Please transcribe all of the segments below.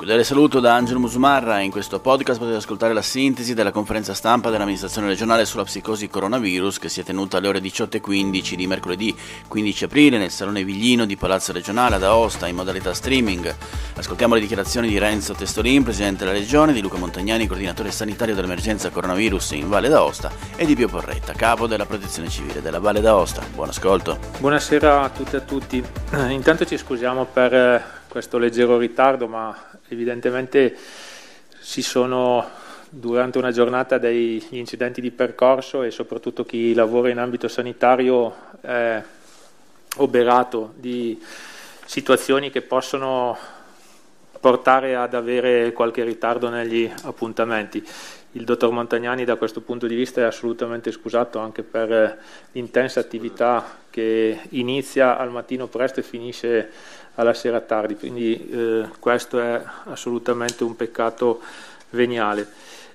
Cordiale saluto da Angelo Musumarra. In questo podcast potete ascoltare la sintesi della conferenza stampa dell'amministrazione regionale sulla psicosi coronavirus che si è tenuta alle ore 18.15 di mercoledì 15 aprile nel Salone Viglino di Palazzo Regionale ad Aosta in modalità streaming. Ascoltiamo le dichiarazioni di Renzo Testolin, presidente della regione, di Luca Montagnani, coordinatore sanitario dell'emergenza coronavirus in Valle d'Aosta e di Pio Porretta, capo della protezione civile della Valle d'Aosta. Buon ascolto. Buonasera a tutte e a tutti. Intanto ci scusiamo per eh, questo leggero ritardo, ma evidentemente si sono durante una giornata degli incidenti di percorso e soprattutto chi lavora in ambito sanitario è oberato di situazioni che possono portare ad avere qualche ritardo negli appuntamenti. Il dottor Montagnani da questo punto di vista è assolutamente scusato anche per l'intensa attività che inizia al mattino presto e finisce alla sera tardi, quindi eh, questo è assolutamente un peccato veniale.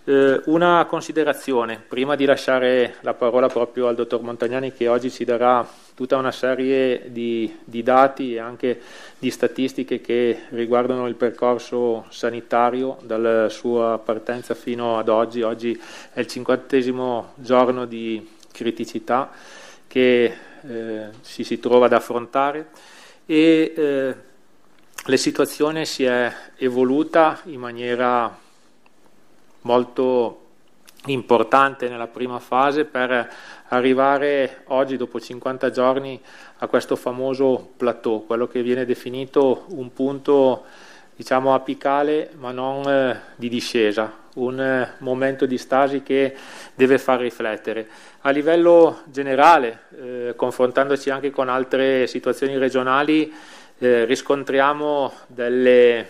Eh, una considerazione, prima di lasciare la parola proprio al dottor Montagnani che oggi ci darà tutta una serie di, di dati e anche di statistiche che riguardano il percorso sanitario dalla sua partenza fino ad oggi. Oggi è il cinquantesimo giorno di criticità che eh, si, si trova ad affrontare e eh, la situazione si è evoluta in maniera molto importante nella prima fase per arrivare oggi dopo 50 giorni a questo famoso plateau, quello che viene definito un punto diciamo apicale ma non eh, di discesa, un eh, momento di stasi che deve far riflettere. A livello generale, eh, confrontandoci anche con altre situazioni regionali, eh, riscontriamo delle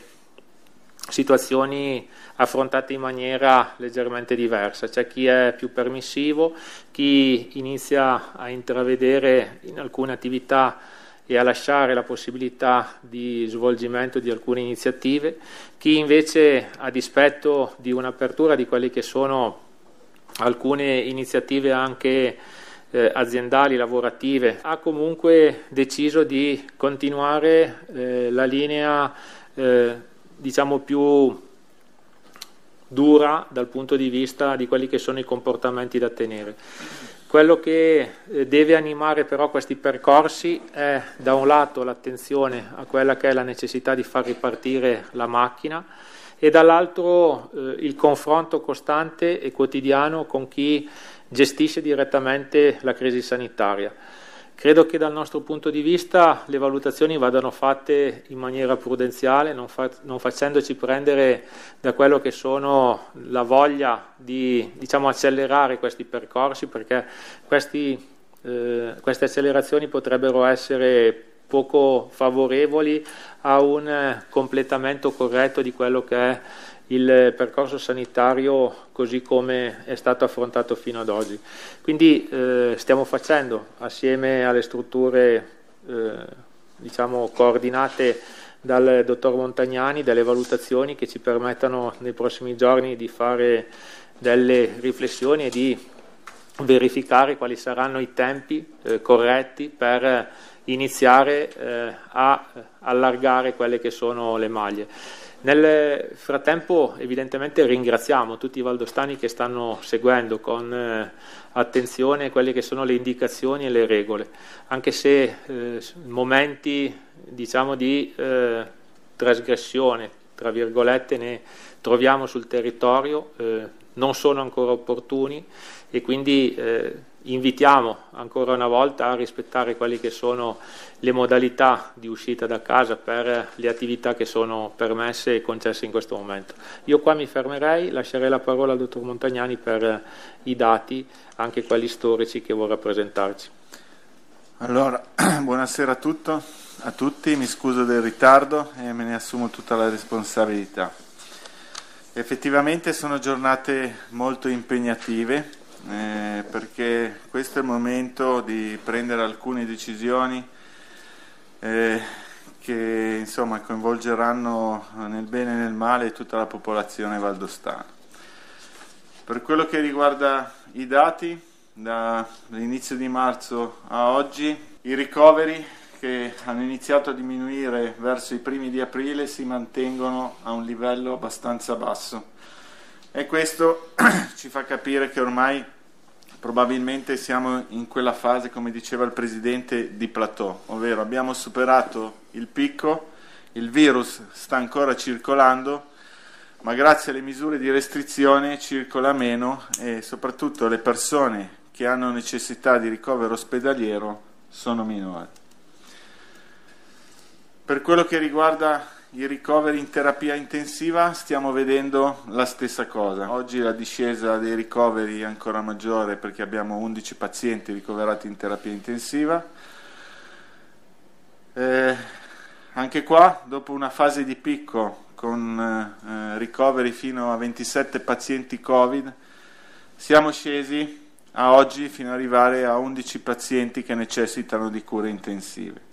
situazioni affrontate in maniera leggermente diversa. C'è chi è più permissivo, chi inizia a intravedere in alcune attività e a lasciare la possibilità di svolgimento di alcune iniziative, chi invece a dispetto di un'apertura di quelle che sono alcune iniziative anche eh, aziendali, lavorative, ha comunque deciso di continuare eh, la linea eh, diciamo più dura dal punto di vista di quelli che sono i comportamenti da tenere. Quello che eh, deve animare però questi percorsi è da un lato l'attenzione a quella che è la necessità di far ripartire la macchina e dall'altro eh, il confronto costante e quotidiano con chi gestisce direttamente la crisi sanitaria. Credo che dal nostro punto di vista le valutazioni vadano fatte in maniera prudenziale, non, fa, non facendoci prendere da quello che sono la voglia di diciamo, accelerare questi percorsi, perché questi, eh, queste accelerazioni potrebbero essere poco favorevoli a un completamento corretto di quello che è il percorso sanitario così come è stato affrontato fino ad oggi. Quindi eh, stiamo facendo assieme alle strutture eh, diciamo, coordinate dal dottor Montagnani delle valutazioni che ci permettano nei prossimi giorni di fare delle riflessioni e di verificare quali saranno i tempi eh, corretti per iniziare eh, a allargare quelle che sono le maglie. Nel frattempo evidentemente ringraziamo tutti i valdostani che stanno seguendo con eh, attenzione quelle che sono le indicazioni e le regole, anche se eh, momenti diciamo, di eh, trasgressione, tra virgolette, ne troviamo sul territorio eh, non sono ancora opportuni e quindi eh, invitiamo ancora una volta a rispettare quelle che sono le modalità di uscita da casa per le attività che sono permesse e concesse in questo momento. Io qua mi fermerei, lascerei la parola al dottor Montagnani per i dati, anche quelli storici che vorrà presentarci. Allora, buonasera a, tutto, a tutti, mi scuso del ritardo e me ne assumo tutta la responsabilità. Effettivamente sono giornate molto impegnative eh, perché questo è il momento di prendere alcune decisioni eh, che insomma, coinvolgeranno nel bene e nel male tutta la popolazione valdostana. Per quello che riguarda i dati, dall'inizio di marzo a oggi, i ricoveri che hanno iniziato a diminuire verso i primi di aprile si mantengono a un livello abbastanza basso e questo ci fa capire che ormai probabilmente siamo in quella fase, come diceva il Presidente, di plateau, ovvero abbiamo superato il picco, il virus sta ancora circolando, ma grazie alle misure di restrizione circola meno e soprattutto le persone che hanno necessità di ricovero ospedaliero sono minori. Per quello che riguarda i ricoveri in terapia intensiva stiamo vedendo la stessa cosa. Oggi la discesa dei ricoveri è ancora maggiore perché abbiamo 11 pazienti ricoverati in terapia intensiva. Eh, anche qua, dopo una fase di picco con eh, ricoveri fino a 27 pazienti Covid, siamo scesi a oggi fino ad arrivare a 11 pazienti che necessitano di cure intensive.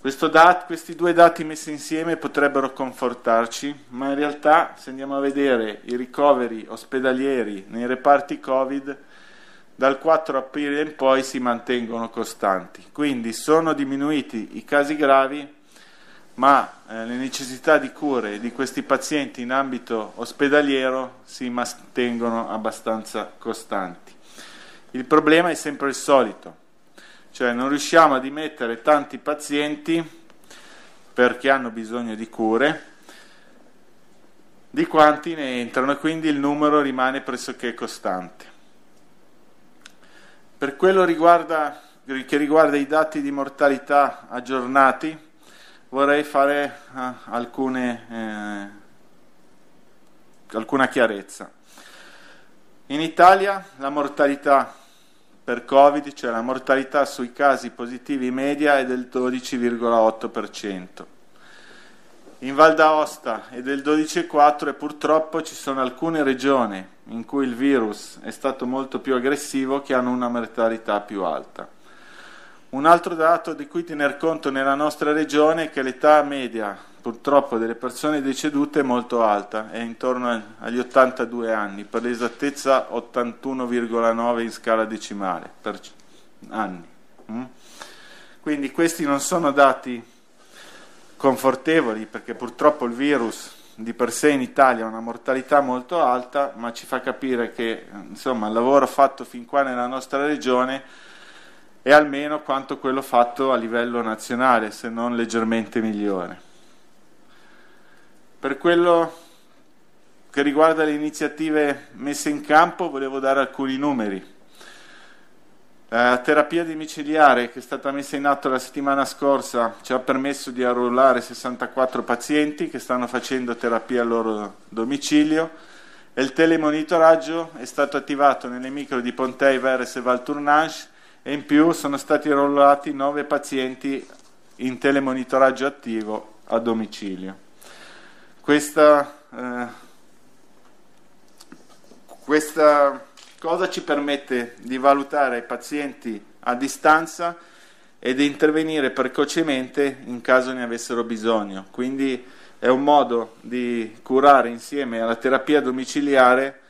Dat, questi due dati messi insieme potrebbero confortarci, ma in realtà se andiamo a vedere i ricoveri ospedalieri nei reparti Covid, dal 4 aprile in poi si mantengono costanti. Quindi sono diminuiti i casi gravi, ma eh, le necessità di cure di questi pazienti in ambito ospedaliero si mantengono abbastanza costanti. Il problema è sempre il solito cioè non riusciamo a dimettere tanti pazienti perché hanno bisogno di cure di quanti ne entrano e quindi il numero rimane pressoché costante. Per quello riguarda, che riguarda i dati di mortalità aggiornati, vorrei fare eh, alcune, eh, alcuna chiarezza. In Italia la mortalità per Covid, cioè la mortalità sui casi positivi media è del 12,8%. In Val d'Aosta è del 12,4% e purtroppo ci sono alcune regioni in cui il virus è stato molto più aggressivo che hanno una mortalità più alta. Un altro dato di cui tener conto nella nostra regione è che l'età media purtroppo delle persone decedute è molto alta, è intorno agli 82 anni, per l'esattezza 81,9 in scala decimale per anni. Mm? Quindi questi non sono dati confortevoli perché purtroppo il virus di per sé in Italia ha una mortalità molto alta, ma ci fa capire che insomma, il lavoro fatto fin qua nella nostra regione è almeno quanto quello fatto a livello nazionale, se non leggermente migliore. Per quello che riguarda le iniziative messe in campo, volevo dare alcuni numeri. La terapia domiciliare che è stata messa in atto la settimana scorsa ci ha permesso di arruolare 64 pazienti che stanno facendo terapia al loro domicilio e il telemonitoraggio è stato attivato nelle micro di Pontei, Veres e Valtournage e in più sono stati arruolati 9 pazienti in telemonitoraggio attivo a domicilio. Questa, eh, questa cosa ci permette di valutare i pazienti a distanza e di intervenire precocemente in caso ne avessero bisogno. Quindi è un modo di curare insieme alla terapia domiciliare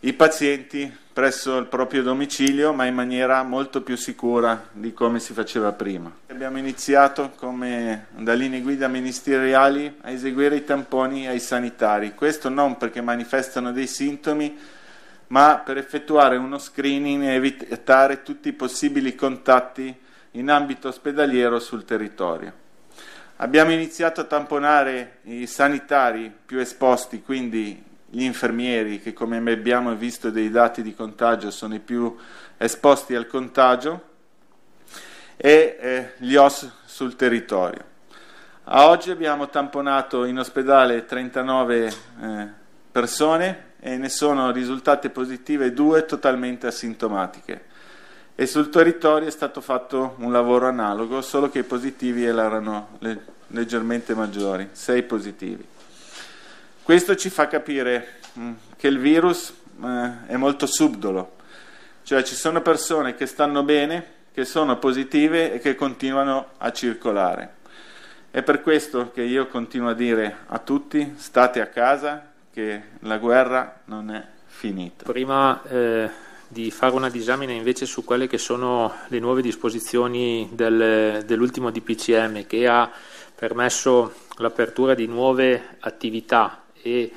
i pazienti presso il proprio domicilio, ma in maniera molto più sicura di come si faceva prima. Abbiamo iniziato come da linee guida ministeriali a eseguire i tamponi ai sanitari, questo non perché manifestano dei sintomi, ma per effettuare uno screening e evitare tutti i possibili contatti in ambito ospedaliero sul territorio. Abbiamo iniziato a tamponare i sanitari più esposti, quindi gli infermieri che come abbiamo visto dei dati di contagio sono i più esposti al contagio e eh, gli OS sul territorio. A oggi abbiamo tamponato in ospedale 39 eh, persone e ne sono risultate positive due totalmente asintomatiche. E sul territorio è stato fatto un lavoro analogo, solo che i positivi erano le, leggermente maggiori, 6 positivi. Questo ci fa capire mm, che il virus eh, è molto subdolo, cioè ci sono persone che stanno bene, che sono positive e che continuano a circolare. È per questo che io continuo a dire a tutti state a casa, che la guerra non è finita. Prima eh, di fare una disamina invece su quelle che sono le nuove disposizioni del, dell'ultimo DPCM che ha permesso l'apertura di nuove attività e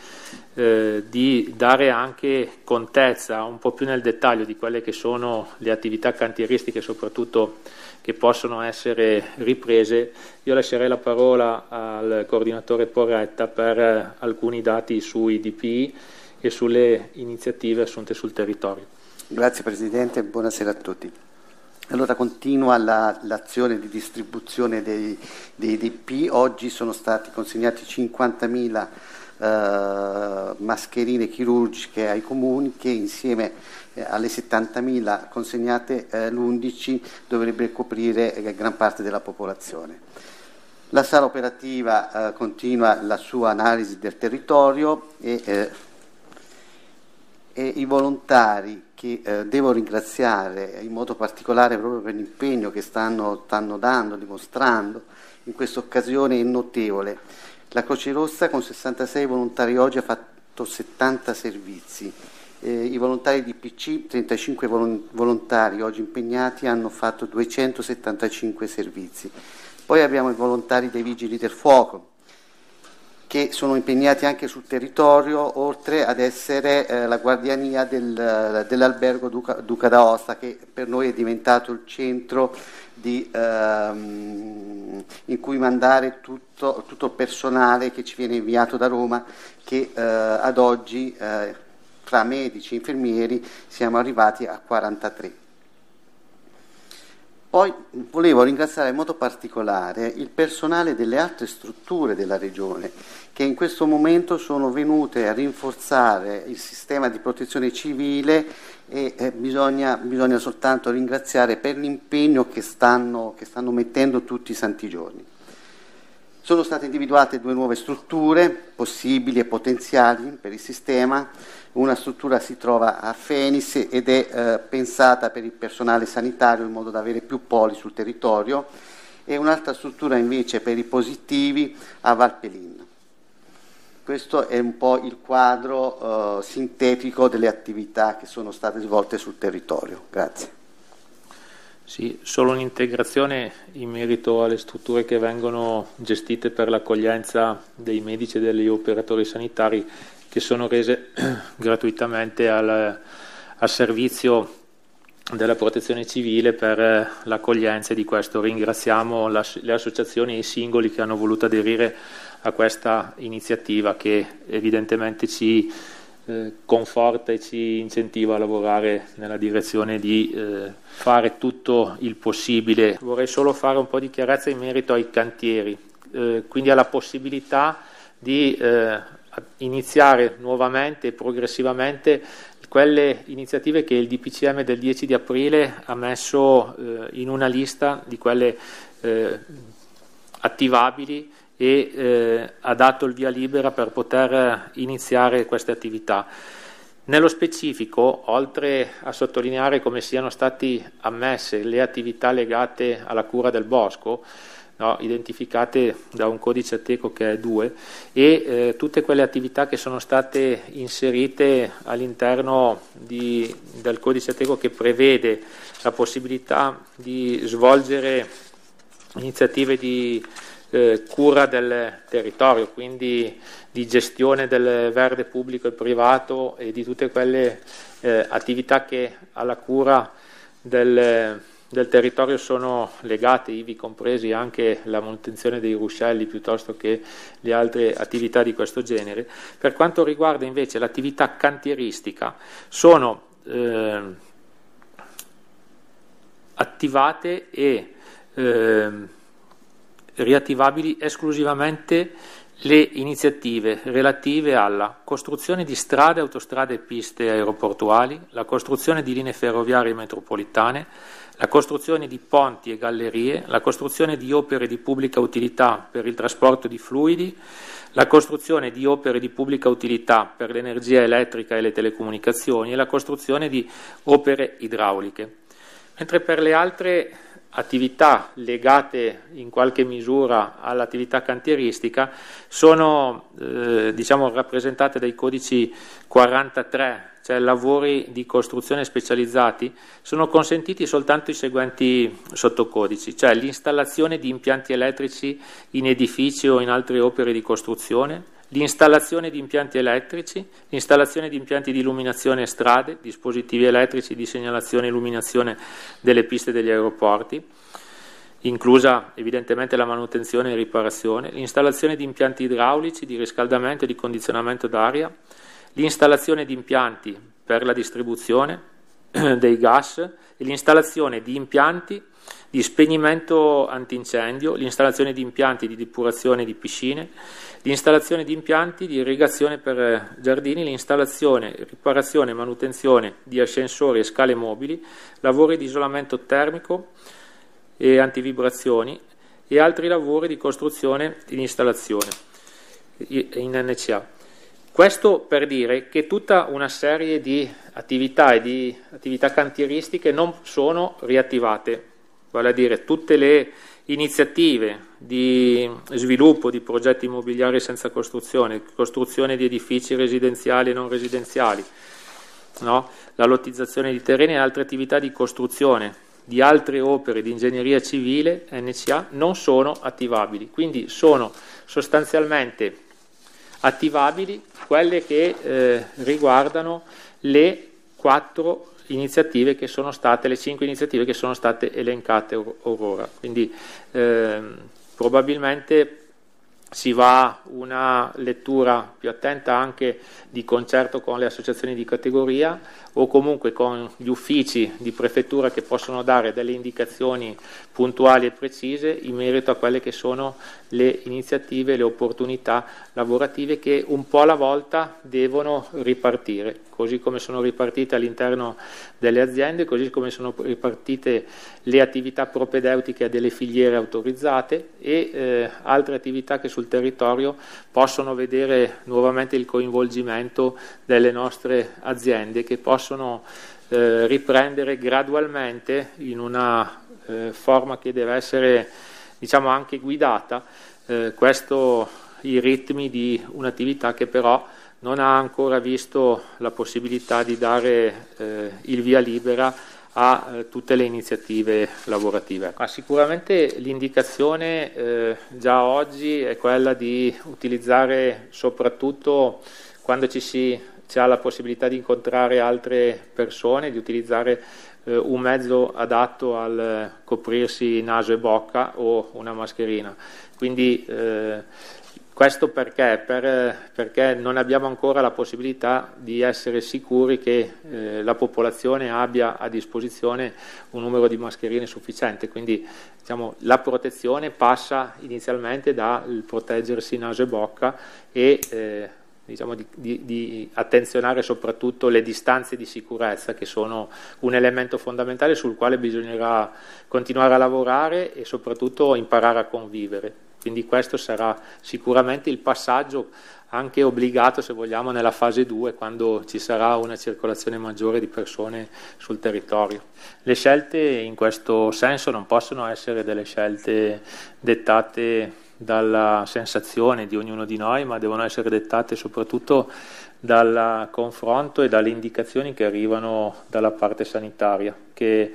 eh, di dare anche contezza un po' più nel dettaglio di quelle che sono le attività cantieristiche, soprattutto che possono essere riprese, io lascerei la parola al coordinatore Porretta per alcuni dati sui DPI e sulle iniziative assunte sul territorio. Grazie Presidente, buonasera a tutti. Allora continua la, l'azione di distribuzione dei, dei DP, oggi sono stati consegnati 50.000 eh, mascherine chirurgiche ai comuni che insieme eh, alle 70.000 consegnate eh, l'11 dovrebbe coprire eh, gran parte della popolazione. La sala operativa continua la sua analisi del territorio e, e i volontari che eh, devo ringraziare in modo particolare proprio per l'impegno che stanno, stanno dando, dimostrando in questa occasione notevole. La Croce Rossa con 66 volontari oggi ha fatto 70 servizi. Eh, I volontari di PC, 35 volontari oggi impegnati, hanno fatto 275 servizi. Poi abbiamo i volontari dei Vigili del Fuoco, che sono impegnati anche sul territorio, oltre ad essere eh, la guardiania del, dell'albergo Duca, Duca d'Aosta, che per noi è diventato il centro di, ehm, in cui mandare tutto, tutto, il personale che ci viene inviato da Roma, che eh, ad oggi eh, tra medici e infermieri siamo arrivati a 43. Poi volevo ringraziare in modo particolare il personale delle altre strutture della Regione che in questo momento sono venute a rinforzare il sistema di protezione civile e eh, bisogna, bisogna, soltanto ringraziare per l'impegno che stanno, che stanno mettendo tutti i santi giorni. Sono state individuate due nuove strutture possibili e potenziali per il sistema. Una struttura si trova a Fenis ed è eh, pensata per il personale sanitario in modo da avere più poli sul territorio e un'altra struttura invece per i positivi a Valpelin. Questo è un po' il quadro eh, sintetico delle attività che sono state svolte sul territorio. Grazie. Sì, solo un'integrazione in merito alle strutture che vengono gestite per l'accoglienza dei medici e degli operatori sanitari che sono rese gratuitamente al, al servizio della protezione civile per l'accoglienza e di questo ringraziamo le associazioni e i singoli che hanno voluto aderire a questa iniziativa che evidentemente ci eh, conforta e ci incentiva a lavorare nella direzione di eh, fare tutto il possibile. Vorrei solo fare un po' di chiarezza in merito ai cantieri, eh, quindi alla possibilità di eh, iniziare nuovamente e progressivamente quelle iniziative che il DPCM del 10 di aprile ha messo eh, in una lista di quelle eh, attivabili e eh, ha dato il via libera per poter iniziare queste attività. Nello specifico, oltre a sottolineare come siano state ammesse le attività legate alla cura del bosco, no, identificate da un codice ateco che è 2, e eh, tutte quelle attività che sono state inserite all'interno di, del codice ateco che prevede la possibilità di svolgere iniziative di eh, cura del territorio, quindi di gestione del verde pubblico e privato e di tutte quelle eh, attività che alla cura del, del territorio sono legate, ivi compresi anche la manutenzione dei ruscelli piuttosto che le altre attività di questo genere. Per quanto riguarda invece l'attività cantieristica, sono eh, attivate e eh, riattivabili esclusivamente le iniziative relative alla costruzione di strade, autostrade e piste aeroportuali, la costruzione di linee ferroviarie metropolitane, la costruzione di ponti e gallerie, la costruzione di opere di pubblica utilità per il trasporto di fluidi, la costruzione di opere di pubblica utilità per l'energia elettrica e le telecomunicazioni e la costruzione di opere idrauliche. Mentre per le altre attività legate in qualche misura all'attività cantieristica sono eh, diciamo, rappresentate dai codici 43 cioè lavori di costruzione specializzati, sono consentiti soltanto i seguenti sottocodici, cioè l'installazione di impianti elettrici in edifici o in altre opere di costruzione, l'installazione di impianti elettrici, l'installazione di impianti di illuminazione strade, dispositivi elettrici di segnalazione e illuminazione delle piste degli aeroporti, inclusa evidentemente la manutenzione e riparazione, l'installazione di impianti idraulici di riscaldamento e di condizionamento d'aria, l'installazione di impianti per la distribuzione dei gas e l'installazione di impianti di spegnimento antincendio, l'installazione di impianti di depurazione di piscine, l'installazione di impianti di irrigazione per giardini, l'installazione, riparazione e manutenzione di ascensori e scale mobili, lavori di isolamento termico e antivibrazioni e altri lavori di costruzione e installazione in NCA. Questo per dire che tutta una serie di attività e di attività cantieristiche non sono riattivate, vale a dire tutte le iniziative di sviluppo di progetti immobiliari senza costruzione, costruzione di edifici residenziali e non residenziali, no? la lottizzazione di terreni e altre attività di costruzione di altre opere di ingegneria civile NCA non sono attivabili, quindi sono sostanzialmente attivabili quelle che eh, riguardano le quattro iniziative che sono state, le cinque iniziative che sono state elencate or- ora. Quindi ehm, probabilmente si va una lettura più attenta anche di concerto con le associazioni di categoria o comunque con gli uffici di prefettura che possono dare delle indicazioni puntuali e precise in merito a quelle che sono le iniziative, le opportunità lavorative che un po' alla volta devono ripartire, così come sono ripartite all'interno delle aziende, così come sono ripartite le attività propedeutiche a delle filiere autorizzate e eh, altre attività che sul territorio possono vedere nuovamente il coinvolgimento delle nostre aziende che possono eh, riprendere gradualmente in una eh, forma che deve essere diciamo anche guidata eh, questo, i ritmi di un'attività che però non ha ancora visto la possibilità di dare eh, il via libera a eh, tutte le iniziative lavorative. Ma sicuramente l'indicazione eh, già oggi è quella di utilizzare soprattutto quando ci si ha la possibilità di incontrare altre persone, di utilizzare eh, un mezzo adatto al coprirsi naso e bocca o una mascherina. Quindi eh, questo perché? Per, perché non abbiamo ancora la possibilità di essere sicuri che eh, la popolazione abbia a disposizione un numero di mascherine sufficiente, quindi diciamo, la protezione passa inizialmente dal proteggersi naso e bocca e eh, diciamo, di, di, di, attenzionare soprattutto le distanze di sicurezza che sono un elemento fondamentale sul quale bisognerà continuare a lavorare e soprattutto imparare a convivere. Quindi questo sarà sicuramente il passaggio anche obbligato, se vogliamo, nella fase 2, quando ci sarà una circolazione maggiore di persone sul territorio. Le scelte in questo senso non possono essere delle scelte dettate dalla sensazione di ognuno di noi, ma devono essere dettate soprattutto dal confronto e dalle indicazioni che arrivano dalla parte sanitaria, che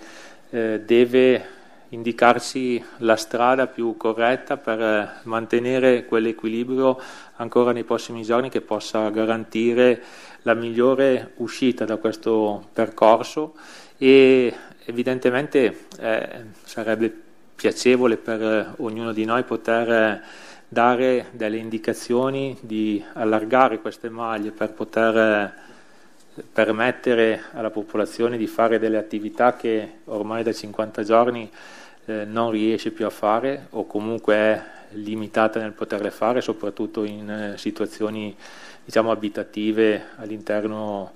eh, deve indicarci la strada più corretta per mantenere quell'equilibrio ancora nei prossimi giorni che possa garantire la migliore uscita da questo percorso e evidentemente eh, sarebbe piacevole per ognuno di noi poter dare delle indicazioni di allargare queste maglie per poter permettere alla popolazione di fare delle attività che ormai da 50 giorni eh, non riesce più a fare o comunque è limitata nel poterle fare, soprattutto in eh, situazioni diciamo, abitative all'interno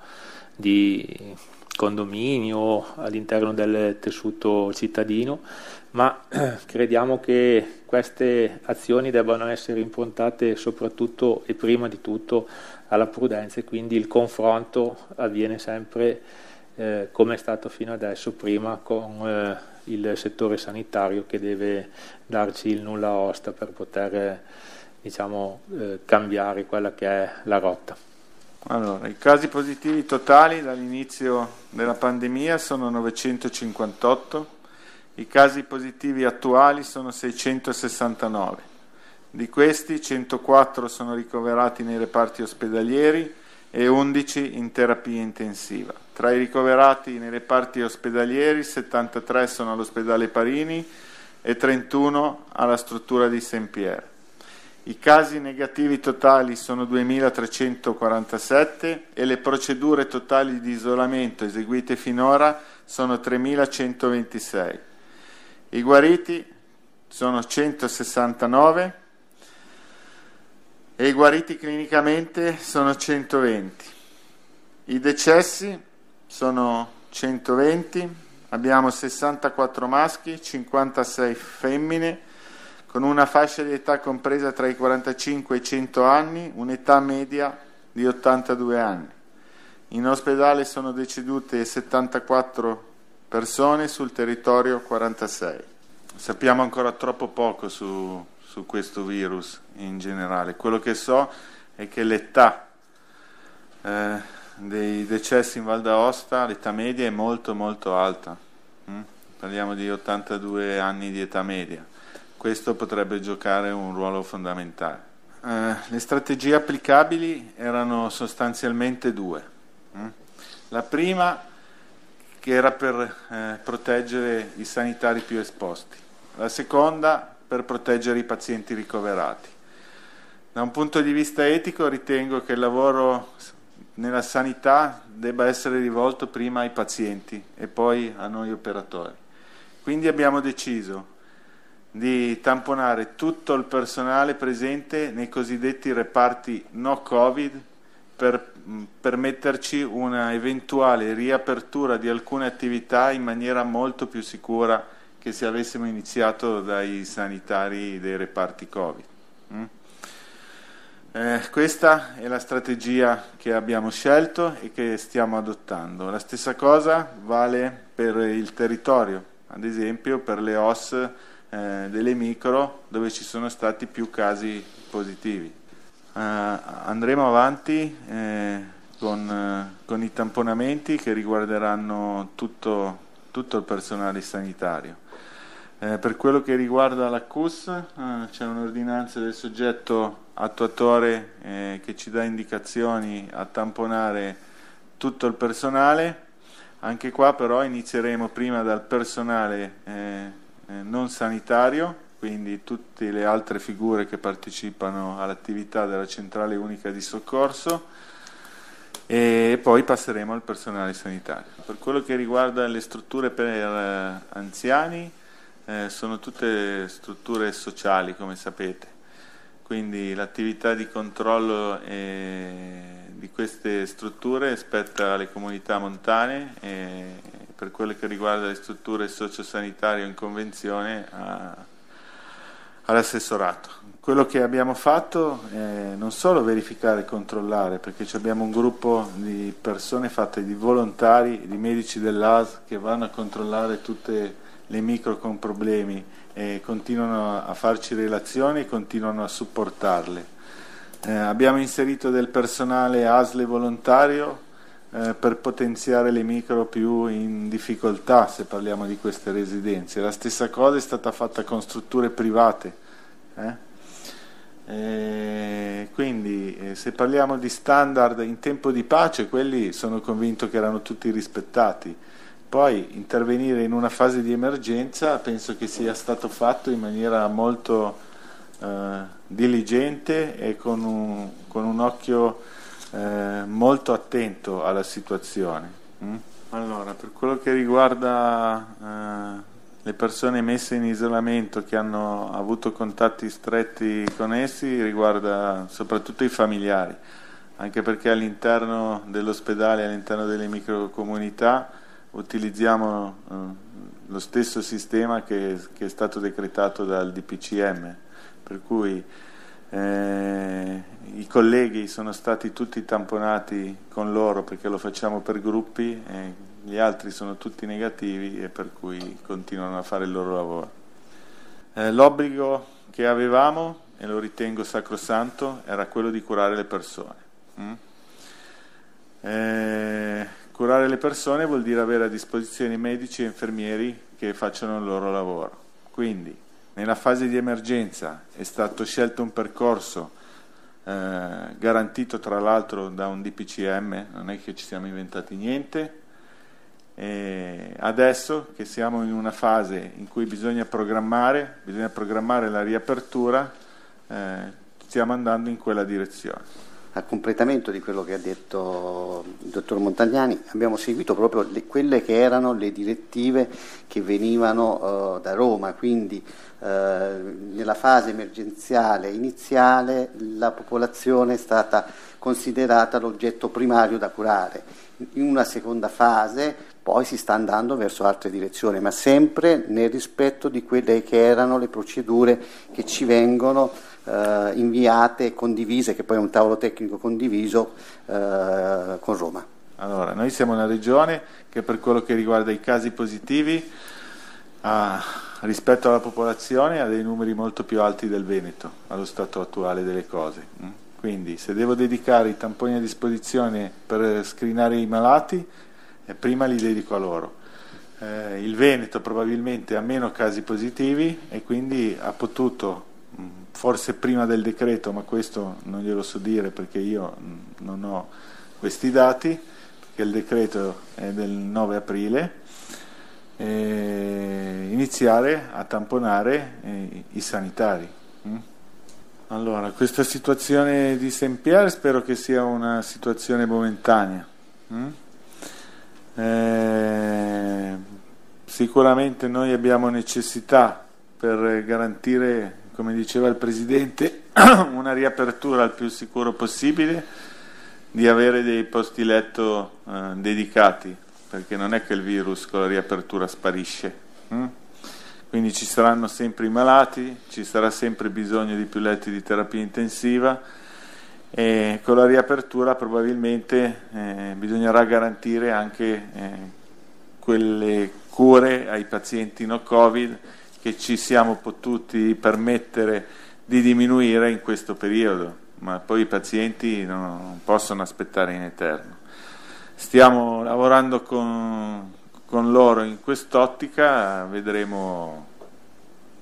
di condomini o all'interno del tessuto cittadino, ma crediamo che queste azioni debbano essere improntate soprattutto e prima di tutto alla prudenza e quindi il confronto avviene sempre eh, come è stato fino adesso prima con eh, il settore sanitario che deve darci il nulla osta per poter diciamo, eh, cambiare quella che è la rotta. Allora, i casi positivi totali dall'inizio della pandemia sono 958, i casi positivi attuali sono 669. Di questi 104 sono ricoverati nei reparti ospedalieri e 11 in terapia intensiva. Tra i ricoverati nei reparti ospedalieri 73 sono all'ospedale Parini e 31 alla struttura di Saint-Pierre. I casi negativi totali sono 2.347 e le procedure totali di isolamento eseguite finora sono 3.126. I guariti sono 169 e i guariti clinicamente sono 120. I decessi sono 120, abbiamo 64 maschi, 56 femmine con una fascia di età compresa tra i 45 e i 100 anni, un'età media di 82 anni. In ospedale sono decedute 74 persone, sul territorio 46. Sappiamo ancora troppo poco su, su questo virus in generale. Quello che so è che l'età eh, dei decessi in Val d'Aosta, l'età media è molto molto alta. Mm? Parliamo di 82 anni di età media questo potrebbe giocare un ruolo fondamentale. Eh, le strategie applicabili erano sostanzialmente due. Mm? La prima che era per eh, proteggere i sanitari più esposti, la seconda per proteggere i pazienti ricoverati. Da un punto di vista etico ritengo che il lavoro nella sanità debba essere rivolto prima ai pazienti e poi a noi operatori. Quindi abbiamo deciso di tamponare tutto il personale presente nei cosiddetti reparti no Covid per permetterci una eventuale riapertura di alcune attività in maniera molto più sicura che se avessimo iniziato dai sanitari dei reparti Covid. Mm? Eh, questa è la strategia che abbiamo scelto e che stiamo adottando. La stessa cosa vale per il territorio, ad esempio per le OS eh, delle micro dove ci sono stati più casi positivi. Eh, andremo avanti eh, con, eh, con, i tamponamenti che riguarderanno tutto, tutto il personale sanitario. Eh, per quello che riguarda la CUS eh, c'è un'ordinanza del soggetto attuatore che ci dà indicazioni a tamponare tutto il personale. Anche qua però inizieremo prima dal personale eh, eh, non sanitario, quindi tutte le altre figure che partecipano all'attività della centrale unica di soccorso e poi passeremo al personale sanitario. Per quello che riguarda le strutture per eh, anziani, eh, sono tutte strutture sociali come sapete, quindi l'attività di controllo eh, di queste strutture spetta alle comunità montane e per quello che riguarda le strutture sociosanitarie in convenzione a, all'assessorato. Quello che abbiamo fatto è non solo verificare e controllare, perché abbiamo un gruppo di persone fatte di volontari, di medici dell'AS che vanno a controllare tutte le micro con problemi e continuano a farci relazioni e continuano a supportarle. Eh, abbiamo inserito del personale ASLE volontario eh, per potenziare le micro più in difficoltà se parliamo di queste residenze. La stessa cosa è stata fatta con strutture private. Eh? E quindi eh, se parliamo di standard in tempo di pace, quelli sono convinto che erano tutti rispettati. Poi intervenire in una fase di emergenza penso che sia stato fatto in maniera molto eh, diligente e con un, con un occhio eh, molto attento alla situazione. Mm? Allora, per quello che riguarda eh, le persone messe in isolamento che hanno avuto contatti stretti con essi, riguarda soprattutto i familiari, anche perché all'interno dell'ospedale, all'interno delle microcomunità, utilizziamo eh, lo stesso sistema che, che, è stato decretato dal DPCM, per cui eh, i colleghi sono stati tutti tamponati con loro perché lo facciamo per gruppi, e gli altri sono tutti negativi e per cui continuano a fare il loro lavoro. Eh, l'obbligo che avevamo, e lo ritengo sacrosanto, era quello di curare le persone. Mm? Eh, Curare le persone vuol dire avere a disposizione medici e infermieri che facciano il loro lavoro. Quindi, nella fase di emergenza è stato scelto un percorso eh, garantito tra l'altro da un DPCM, non è che ci siamo inventati niente. E adesso che siamo in una fase in cui bisogna programmare, bisogna programmare la riapertura, eh, stiamo andando in quella direzione a completamento di quello che ha detto il dottor Montagnani, abbiamo seguito proprio le, quelle che erano le direttive che venivano uh, da Roma, quindi uh, nella fase emergenziale iniziale la popolazione è stata considerata l'oggetto primario da curare. In una seconda fase poi si sta andando verso altre direzioni, ma sempre nel rispetto di quelle che erano le procedure che ci vengono eh, inviate condivise, che poi è un tavolo tecnico condiviso eh, con Roma. Allora, noi siamo una regione che per quello che riguarda i casi positivi ha, rispetto alla popolazione ha dei numeri molto più alti del Veneto allo stato attuale delle cose. Mm? Quindi se devo dedicare i tamponi a disposizione per screenare i malati, eh, prima li dedico a loro. Eh, il Veneto probabilmente ha meno casi positivi e quindi ha potuto forse prima del decreto, ma questo non glielo so dire perché io non ho questi dati, perché il decreto è del 9 aprile, iniziare a tamponare eh, i sanitari. Mm? Allora, questa situazione di Saint Pierre spero che sia una situazione momentanea. Mm? Eh, sicuramente noi abbiamo necessità per garantire come diceva il Presidente, una riapertura al più sicuro possibile, di avere dei posti letto eh, dedicati, perché non è che il virus con la riapertura sparisce. Hm? Quindi ci saranno sempre i malati, ci sarà sempre bisogno di più letti di terapia intensiva e con la riapertura probabilmente eh, bisognerà garantire anche eh, quelle cure ai pazienti no Covid che ci siamo potuti permettere di diminuire in questo periodo, ma poi i pazienti non possono aspettare in eterno. Stiamo lavorando con, con loro in quest'ottica, vedremo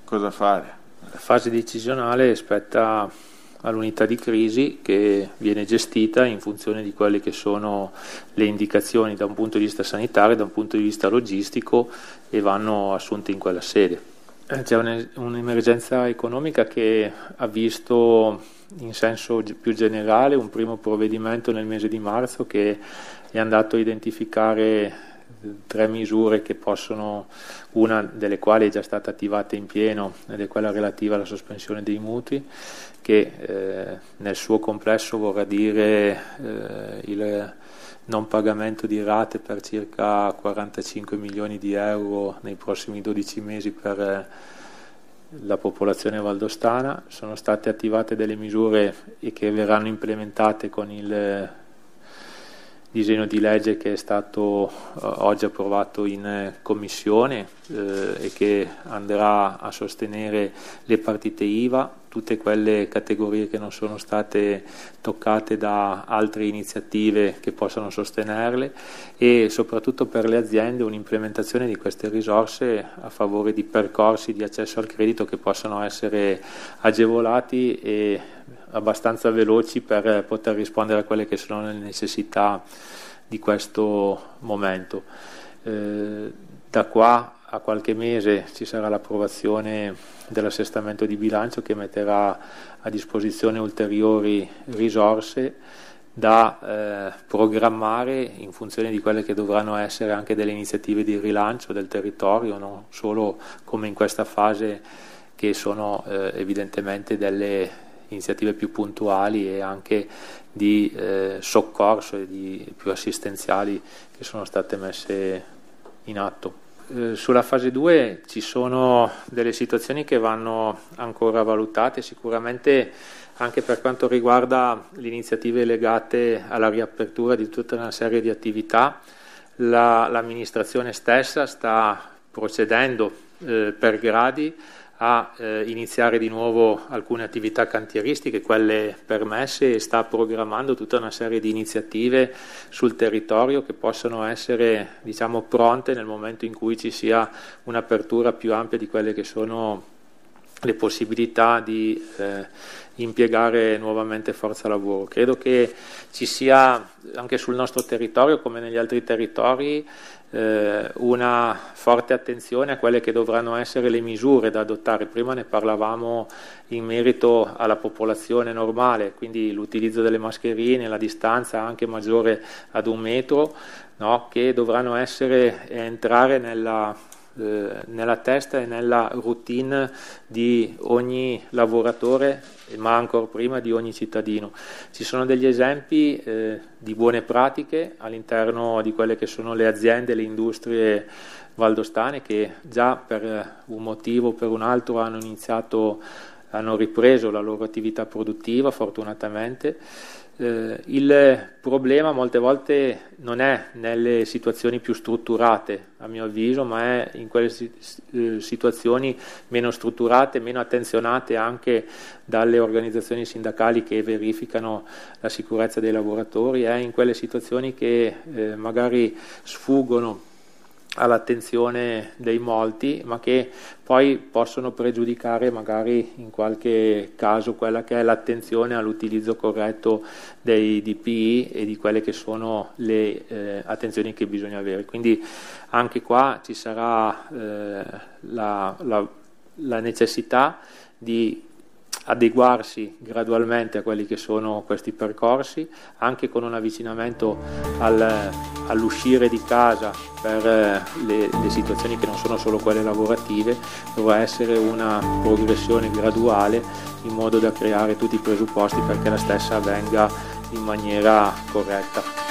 cosa fare. La fase decisionale spetta all'unità di crisi che viene gestita in funzione di quelle che sono le indicazioni da un punto di vista sanitario, da un punto di vista logistico e vanno assunte in quella sede. Eh, c'è un'emergenza economica che ha visto in senso più generale un primo provvedimento nel mese di marzo che è andato a identificare tre misure che possono, una delle quali è già stata attivata in pieno ed è quella relativa alla sospensione dei mutui, che eh, nel suo complesso vorrà dire eh, il non pagamento di rate per circa 45 milioni di euro nei prossimi 12 mesi per eh, la popolazione valdostana. Sono state attivate delle misure che verranno implementate con il eh, disegno di legge che è stato eh, oggi approvato in commissione eh, e che andrà a sostenere le partite IVA tutte quelle categorie che non sono state toccate da altre iniziative che possano sostenerle e soprattutto per le aziende un'implementazione di queste risorse a favore di percorsi di accesso al credito che possano essere agevolati e abbastanza veloci per poter rispondere a quelle che sono le necessità di questo momento. Eh, da qua a qualche mese ci sarà l'approvazione dell'assestamento di bilancio che metterà a disposizione ulteriori risorse da eh, programmare in funzione di quelle che dovranno essere anche delle iniziative di rilancio del territorio, non solo come in questa fase che sono eh, evidentemente delle iniziative più puntuali e anche di eh, soccorso e di più assistenziali che sono state messe in atto. Eh, sulla fase 2 ci sono delle situazioni che vanno ancora valutate, sicuramente anche per quanto riguarda le iniziative legate alla riapertura di tutta una serie di attività, la, l'amministrazione stessa sta procedendo eh, per gradi a eh, iniziare di nuovo alcune attività cantieristiche, quelle permesse, e sta programmando tutta una serie di iniziative sul territorio che possono essere diciamo, pronte nel momento in cui ci sia un'apertura più ampia di quelle che sono le possibilità di eh, impiegare nuovamente forza lavoro. Credo che ci sia anche sul nostro territorio, come negli altri territori, eh, una forte attenzione a quelle che dovranno essere le misure da adottare. Prima ne parlavamo in merito alla popolazione normale, quindi l'utilizzo delle mascherine, la distanza anche maggiore ad un metro, no? che dovranno essere, entrare nella eh, nella testa e nella routine di ogni lavoratore, ma ancora prima di ogni cittadino. Ci sono degli esempi eh, di buone pratiche all'interno di quelle che sono le aziende, le industrie valdostane che già per un motivo o per un altro hanno iniziato, hanno ripreso la loro attività produttiva fortunatamente eh, il problema molte volte non è nelle situazioni più strutturate, a mio avviso, ma è in quelle eh, situazioni meno strutturate, meno attenzionate anche dalle organizzazioni sindacali che verificano la sicurezza dei lavoratori, è in quelle situazioni che eh, magari sfuggono all'attenzione dei molti, ma che poi possono pregiudicare magari in qualche caso quella che è l'attenzione all'utilizzo corretto dei DPI e di quelle che sono le eh, attenzioni che bisogna avere. Quindi anche qua ci sarà eh, la, la, la necessità di adeguarsi gradualmente a quelli che sono questi percorsi, anche con un avvicinamento al, all'uscire di casa per eh, le, le, situazioni che non sono solo quelle lavorative, dovrà essere una progressione graduale in modo da creare tutti i presupposti perché la stessa avvenga in maniera corretta.